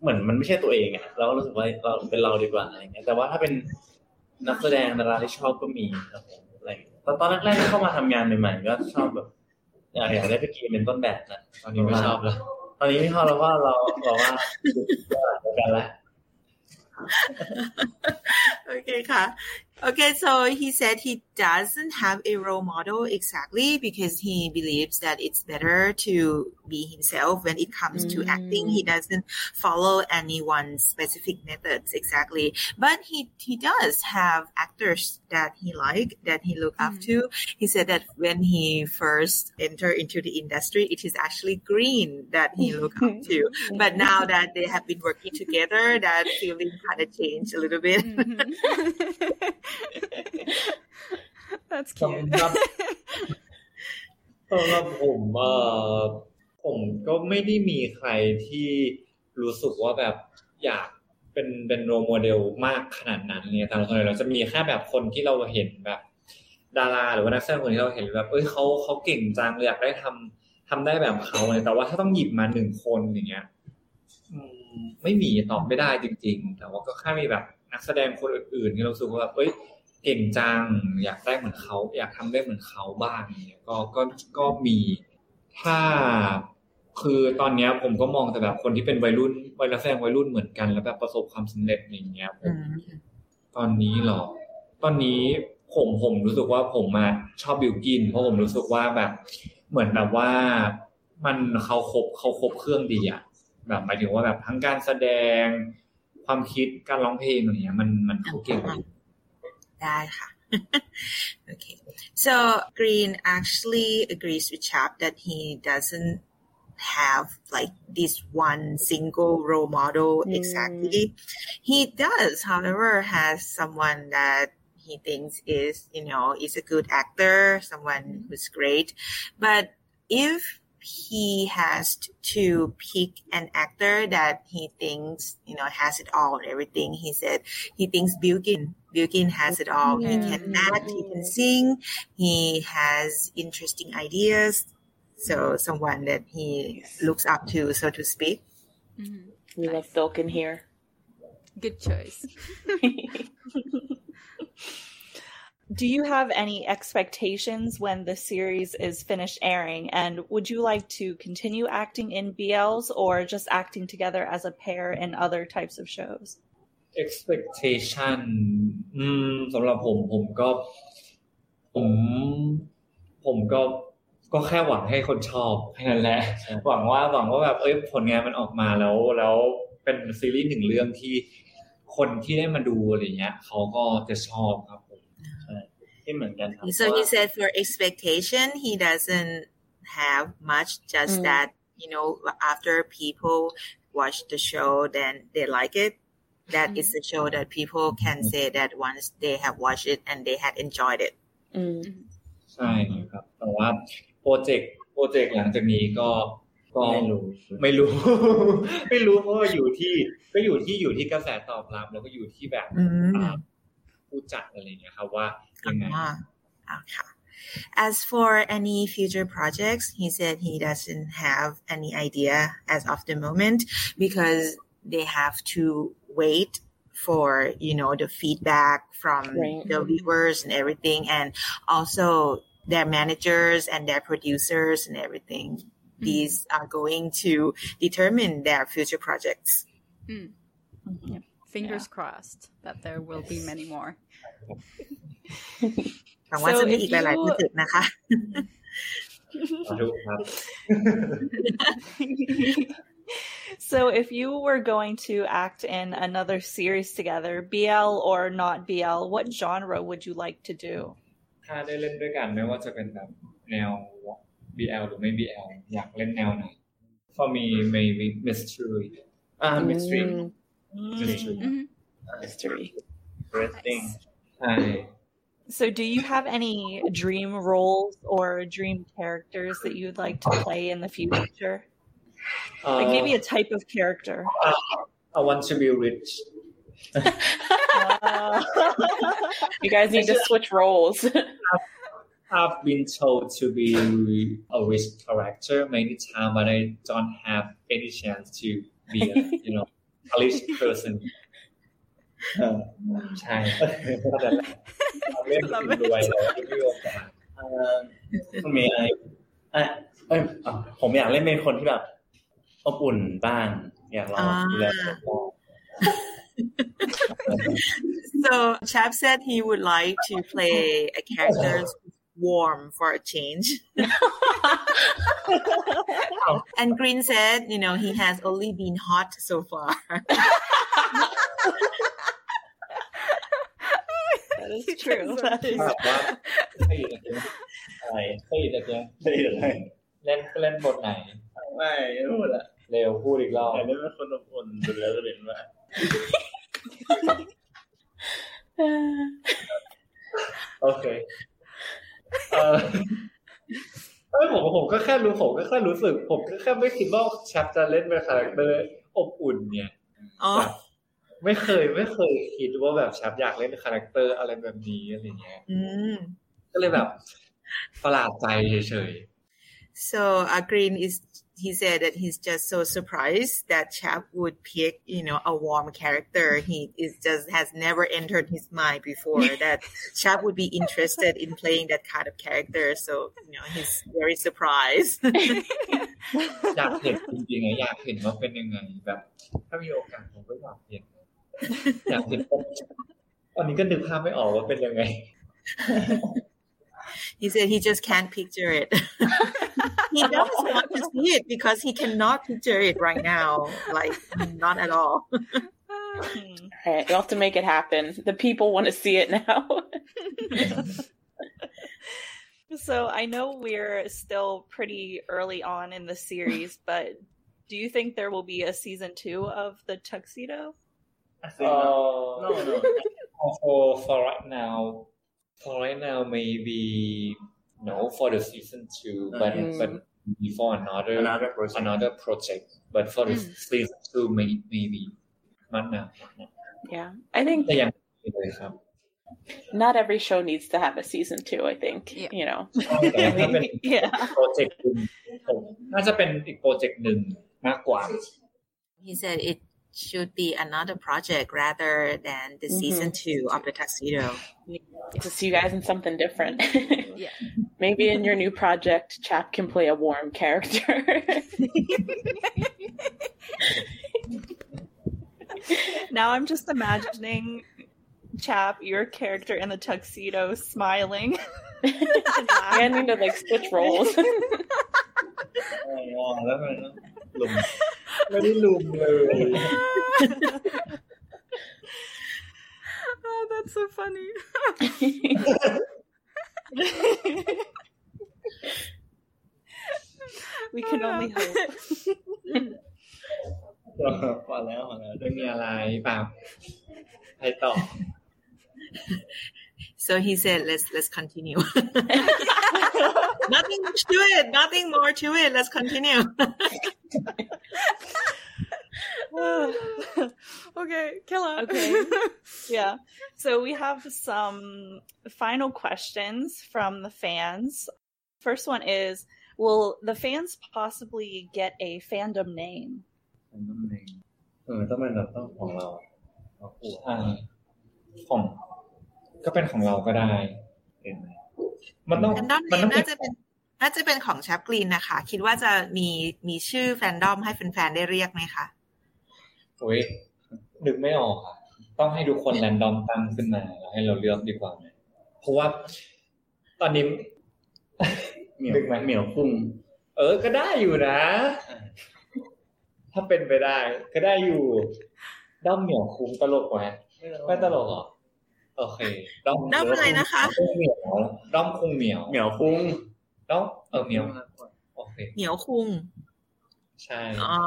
เหมือนมันไม่ใช่ตัวเองอะเราก็รู้สึกว่าเราเป็นเราดีกว่าอะไรเงี้ยแต่ว่าถ้าเป็นนักแสดงดาราที่ชอบก็มีครับผมอะไรตอนตอนแรกๆที่เข้ามาทำงานใหม่ๆก็ชอบแบบอยากอยากได้พี่กีเป็นต้นแบบนะตอนนี้ไม่ชอบแล้วตอนนี้ไม่ชอบแล้วว่าเราเราว่าก็กันแล้ว okay, Ka. Okay, so he said he doesn't have a role model exactly because he believes that it's better to be himself when it comes to acting. He mm. doesn't follow anyone's specific methods exactly, but he he does have actors that he like that he look up mm. to. He said that when he first entered into the industry, it is actually Green that he look up to, but now that they have been working together, that feeling kind of changed a little bit. Mm-hmm. That's สำหรับสำหรับผมเอ่อผมก็ไม่ได้มีใครที่รู้สึกว่าแบบอยากเป็นเป็นโรโมเดลมากขนาดนั้นเนี่ยแต่ส่วนใหญ่เราจะมีแค่แบบคนที่เราเห็นแบบ ดาราหรือว่านักแสดงคนที่เราเห็นแบบเอ้ยเขาเขาเก่งจังเลยอยากได้ทำทำได้แบบเขาเลยแต่ว่าถ้าต้องหยิบมาหนึ่งคนอย่างเงี้ยอืมไม่มีตอบไม่ได้จริง ๆ แต่ว่าก็แค่มีแบบ นักแสดงคนอื่นๆที่เราสึกว่าแบบเอ้ยเก่งจังอยากได้เหมือนเขา อยากทำได้เหมือนเขาบ้างเงี้ยก็ก็ก็มีถ้าคือตอนเนี้ยผมก็มองแต่แบบคนที่เป็นวัยรุ่นวัยนักแสดงวัยรุ่นเหมือนกัน แล้วแบบประสบความสำเร็จอย่างเงี้ยผมตอนนี้หรอ ตอนนี้ผมผมรู้สึกว่าผมมาชอบบิวกิน เพราะผมรู้สึกว่าแบบ เหมือนแบบว่า มันเขาครบเขาครบเครื่องดีอะแบบหมายถึงว่าแบบทั้งการแสดง ความคิดการร้องเพลงอะไรเงี้ย มันมันเขาเก่งดี ได้ค่ะ okay. So Green actually agrees with Chap that he doesn't have like this one single role model exactly. He does, however, has someone that he thinks is, you know, is a good actor, someone who's great. But if he has to pick an actor that he thinks, you know, has it all, everything. He said he thinks Billkin, Billkin has it all. He can act, he can sing, he has interesting ideas. So someone that he looks up to, so to speak. Mm-hmm. We love Billkin here. Good choice. Do you have any expectations when the series is finished airing? And would you like to continue acting in BLs or just acting together as a pair in other types of shows? expectation อืมสำหรับผมผมก็ ผมผมก็ก็แค่หวังให้คนชอบแค่นั้นแหละ หวังว่าหวังว่าแบบเอ้ยผลงานมันออกมาแล้ว แล้วเป็นซีรีส์หนึ่งเรื่องที่คนที่ได้มาดูอะไรเงี้ยเขาก็จะชอบครับผม ที่เหมือนกันครับ So he said for expectation, he doesn't have much, just that, you know, after people watch the show, then they like it. that mm-hmm. is a show that people can say that once they have watched it and they had enjoyed it ใช่ครับแต่ว่าโปรเจกต์โปรเจกต์หลังจากนี้ก็ก็ไม่รู้ไม่รู้ ไม่รู้เพราะว่าอยู่ที่ก็อยู่ที่อยู่ที่กระแสตอบรับ แล้วก็อยู่ที่แบบผู้จัดอะไรเงี้ยครับว่า some law. As for any future projects, he said he doesn't have any idea as of the moment because they have to wait for you know the feedback from right. the viewers and everything and also their managers and their producers and everything Mm. these are going to determine their future projects mm. mm-hmm. yeah. fingers yeah. crossed that there will be many more วังว่าจะมีอีกหลายๆโปรเจกต์นะคะ so if you were going to act in another series together BL or not BL what genre would you like to do ถ้าได้เล่นด้วยกันไม่ว่าจะเป็นแบบแนว BL หรือไม่ BL อยากเล่นแนวไหน for me maybe mystery อ่า mystery mystery mystery interesting ใช่ So, do you have any dream roles or dream characters that you'd like to play in the future? Uh, like maybe a type of character. Uh, I want to be rich. uh, you guys need to switch roles. I've been told to be a rich character many times, but I don't have any chance to be a you know a rich person. ใช่เล่นรวยเลยไม่มีโอกาสคุณมีอะไรอ่ะเอ้ยผมอยากเล่นเป็นคนที่แบบอบอุ่นบ้างอยากลองดูแล so Chap said he would like to play a character warm for a change. and Green said, you know, he has only been hot so far. That is true. That is ให้อยู่แต่อะไรให้อยู่แต่ให้อยู่แต่เล่นเล่นบทไหน ไม่พูดละเร็วพูดอีกรอบเล่นเป็นคนอบอุ่นดูแล้วจะเห็นว่าโอเคเออเออผมผมก็แค่รู้ผมก็แค่รู้สึก ผมก็แค่ไม่คิดว่าชัปจะเล่นเป็นคาแรคเตอร์อบอุ่นเนี่ย ไม่เคยไม่เคยคิดว่าแบบชับอยากเล่นคาแรคเตอร์อะไรแบบนี้อะไรเงี้ยก็เลยแบบประหลาดใจเฉยๆ so uh, Green is he said that he's just so surprised that Chap would pick, you know, a warm character. He is just has never entered his mind before that Chap would be interested in playing that kind of character. So, you know, he's very surprised. อยากเห็นจริงๆอยากเห็นว่าเป็นยังไงแบบถ้ามีโอกาสผมก็อยากเห็น อยากเห็นตอนนี้ก็นึกภาพไม่ออกว่าเป็นยังไง He said he just can't picture it. he does want to see it because he cannot picture it right now. Like, not at all. all right, you have to make it happen. The people want to see it now. so I know we're still pretty early on in the series, but do you think there will be a season two of the tuxedo? I think uh, no, no. for for right now, for right now maybe no for the season two, but mm. but before another another project. another project. But for the mm. season two, maybe maybe not now. Yeah, I think. Not every show needs to have a season two. I think yeah. you know. yeah. โปรเจกต์น่าจะเป็นอีกโปรเจกต์หนึ่งมากกว่า He said it should be another project rather than the mm-hmm. season two of the tuxedo. To see you guys in something different. yeah. Maybe in your new project, Chap can play a warm character. now I'm just imagining Chap, your character in the tuxedo, smiling. I need to like switch roles. oh, ลุม ไม่ได้ลุมเลย oh, that's so funny. we can only hope. พอแล้วพอแล้วไม่มีอะไรเปล่าใครต่อ so he said let's let's continue nothing to it nothing more to it let's continue Okay, Killa. Okay. yeah. So we have some final questions from the fans. First one is Will the fans possibly get a fandom name? เออต้องเป็นแบบต้องของเราอ่าของ ก็เป็นของเราก็ได้เห็นไหมมันต้องแฟนดอมเนมน่าจะเป็นน่าจะเป็นของแชปกรีนนะคะ คิดว่าจะมีมีชื่อแฟนดอมให้แฟนๆได้เรียกไหมคะโอ้ยนึกไม่ออกค่ะ ต้องให้ทุกคนแรนดอมตั้งขึ้นมาแล้วให้เราเลือกดีกว่าไหมเพราะว่า ตอนนี้นึกไหมเหมียวคุ้งเออ ก็ได้อยู่นะ ถ้าเป็นไปได้ ก็ได้อยู่ด้อมเหมียวคุ้งตลกไหมไม่ตลกหรอโอเคด้อมด้อมอะไรนะคะด้อมเหมียวด้อมคุ้งเหมียวเหมียวคุ้งด้อมเออเหมียวโอเคเหนียวคุงใช่อ๋อ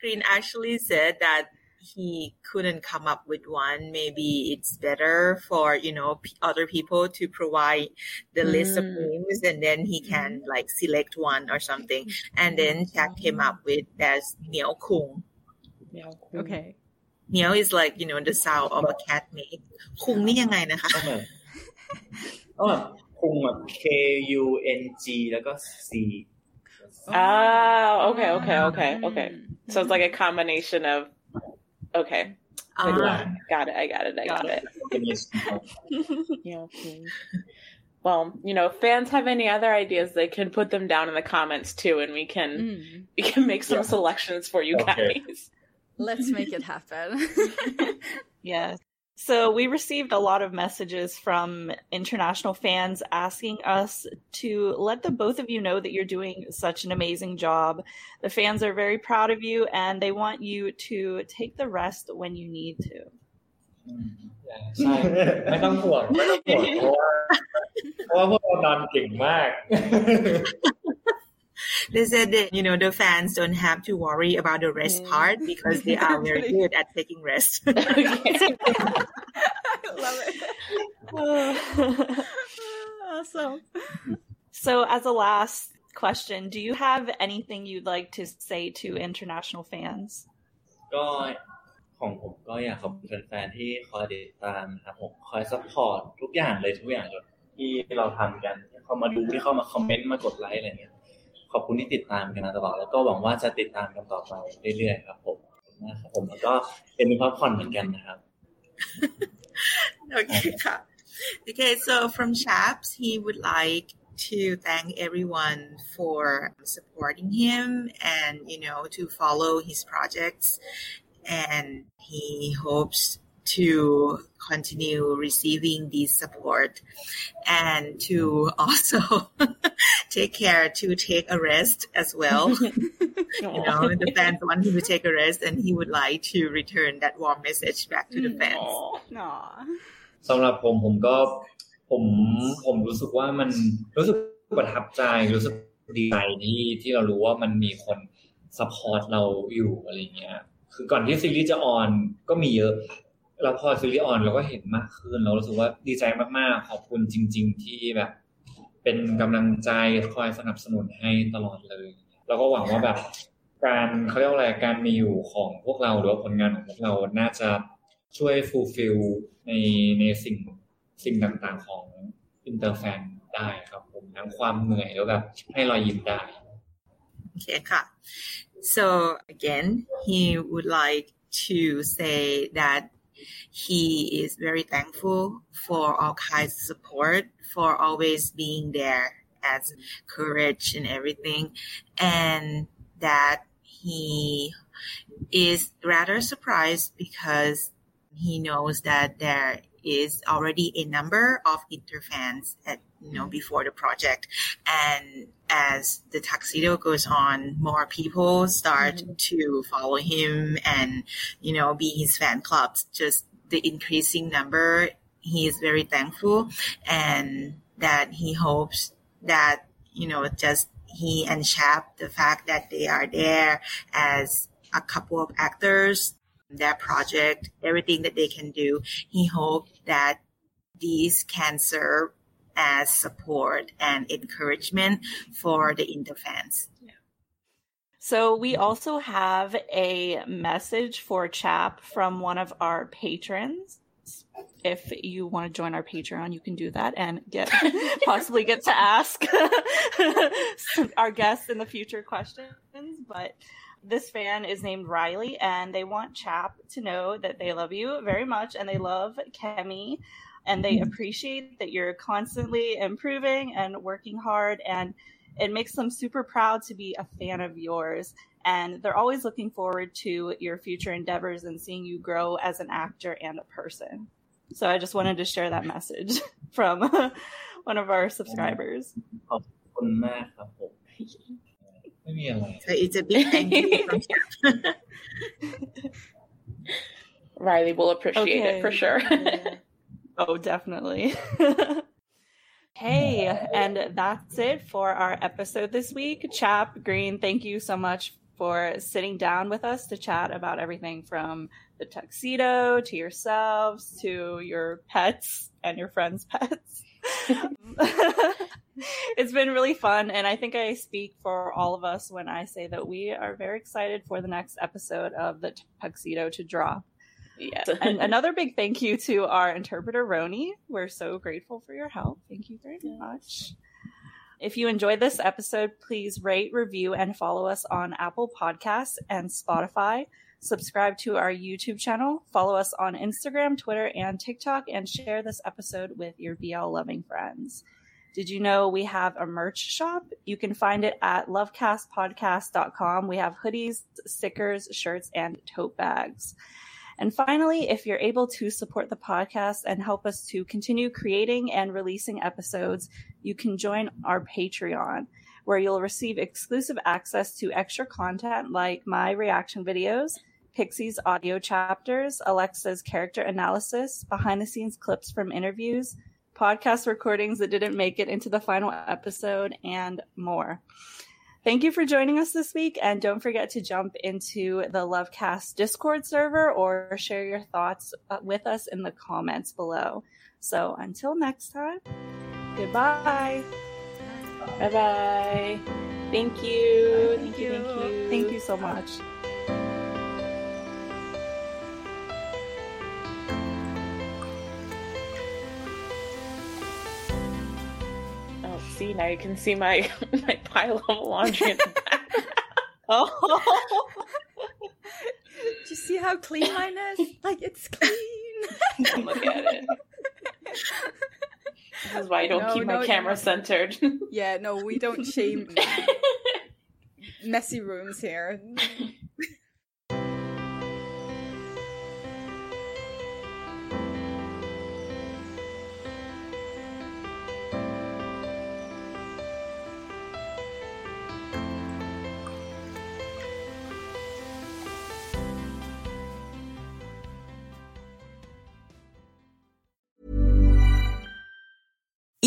Green actually said that he couldn't come up with one maybe it's better for you know p- other people to provide the mm. list of mm. names and then he can mm-hmm. like select one or something and then Chap came up with that's Miao Kung. Miao Kung. Okay. Miao is like you know the sound of a cat name. Kung นี่ยังไงนะคะ oh, oh, Kung K U N G Then C Oh, okay, okay, okay, okay. So it's like a combination of okay. Ah. Got it, I got it, I got it. Yeah, okay. Well, you know, fans have any other ideas, they can put them down in the comments too, and we can we can make some selections for you Okay. guys. Let's make it happen. Yes. So we received a lot of messages from international fans asking us to let the both of you know that you're doing such an amazing job. The fans are very proud of you and they want you to take the rest when you need to. Yeah, They said that, you know, the fans don't have to worry about the rest part because they are very good at taking rest. awesome. So, as a last question, do you have anything you'd like to say to international fans? ก็ของผมก็อยากขอบคุณแฟนๆที่คอยติดตามนะครับผมคอยซัพพอร์ตทุกอย่างเลยทุกอย่างที่เราทำกันที่เข้ามาดูที่เข้ามาคอมเมนต์มากดไลค์อะไรเงี้ย ขอบคุณที่ติดตามกันมาตลอดแล้วก็หวังว่าจะติดตามกันต่อไปเรื่อยๆครับผมขอบคุณมากครับผมแล้วก็เป็นมือพักผ่อนเหมือนกันนะครับ okay. ค่ะ. Okay, so from Chaps, he would like to thank everyone for supporting him and, you know, to follow his projects. And he hopes to continue receiving this support and to also take care to take a rest as well. you know, the fans want him to take a rest and he would like to return that warm message back to the fans. Aw. สำหรับผมผมก็ผมผมรู้สึกว่ามันรู้สึกประทับใจรู้สึกดีใจที่ที่เรารู้ว่ามันมีคนซัพพอร์ตเราอยู่อะไรเงี้ย คือก่อนที่ซีรีส์จะออนก็มีเยอะ แล้วพอซีรีส์ออนเราก็เห็นมากขึ้น เรารู้สึกว่าดีใจมากๆ ขอบคุณจริง ๆ ที่แบบ เป็นกำลังใจคอยสนับสนุนให้ตลอดเลยเราก็หวังว่าแบบ การเขาเรียกว่าอะไรการมีอยู่ของพวกเราหรือว่าผลงานของพวกเราน่าจะช่วยฟูลฟิลในในสิ่งสิ่งต่างๆของอินเตอร์แฟนได้ครับผมทั้งความเหนื่อยแล้วแบบให้รอยยิ้มได้ Okay, ค่ะ. So again, he would like to say that he is very thankful for all kinds of support, for always being there as courage and everything, and that he is rather surprised because he knows that there is already a number of interfans at you know mm-hmm. before the project. And as the tuxedo goes on more people start mm-hmm. to follow him and you know be his fan clubs just the increasing number he is very thankful and that he hopes that you know just he and Chap the fact that they are there as a couple of actors, their project, everything that they can do. He hopes that these can serve as support and encouragement for the Inter fans. So we also have a message for Chap from one of our patrons. If you want to join our Patreon, you can do that and get possibly get to ask our guests in the future questions. But this fan is named Riley, and they want Chap to know that they love you very much and they love Kemi and they appreciate that you're constantly improving and working hard and it makes them super proud to be a fan of yours and they're always looking forward to your future endeavors and seeing you grow as an actor and a person so i just wanted to share that message from one of our subscribers ขอบคุณมากครับผมไม่มีอะไร So it's a big thank you from Riley will appreciate it for sure. Oh, definitely. hey, and that's it for our episode this week. Chap Green, thank you so much for sitting down with us to chat about everything from the tuxedo to yourselves to your pets and your friends' pets. it's been really fun, and I think I speak for all of us when I say that we are very excited for the next episode of the tuxedo to drop. Yeah. and another big thank you to our interpreter, Roni. We're so grateful for your help. Thank you very much. If you enjoyed this episode, please rate, review, and follow us on Apple Podcasts and Spotify. Subscribe to our YouTube channel, follow us on Instagram, Twitter, and TikTok, and share this episode with your BL loving friends. Did you know we have a merch shop? You can find it at lovecastpodcast.com. We have hoodies, stickers, shirts, and tote bags. And finally, if you're able to support the podcast and help us to continue creating and releasing episodes, you can join our Patreon, where you'll receive exclusive access to extra content like my reaction videos, Pixie's audio chapters, Alexa's character analysis, behind the scenes clips from interviews, podcast recordings that didn't make it into the final episode, and more. Thank you for joining us this week, and don't forget to jump into the Lovecast Discord server or share your thoughts uh, with us in the comments below. So until next time, goodbye. Bye bye. Thank you. Thank you. Thank you. Thank you so much. See now you can see my my pile of laundry in the back. oh, Do you see how clean mine is? Like it's clean. Look at it. This is why I don't No, keep my no, camera no. centered. yeah, no, we don't shame messy rooms here.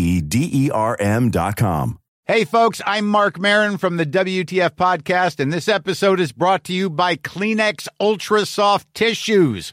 D E R M.com. Hey, folks, I'm Marc Maron from the WTF Podcast, and this episode is brought to you by Kleenex Ultra Soft Tissues,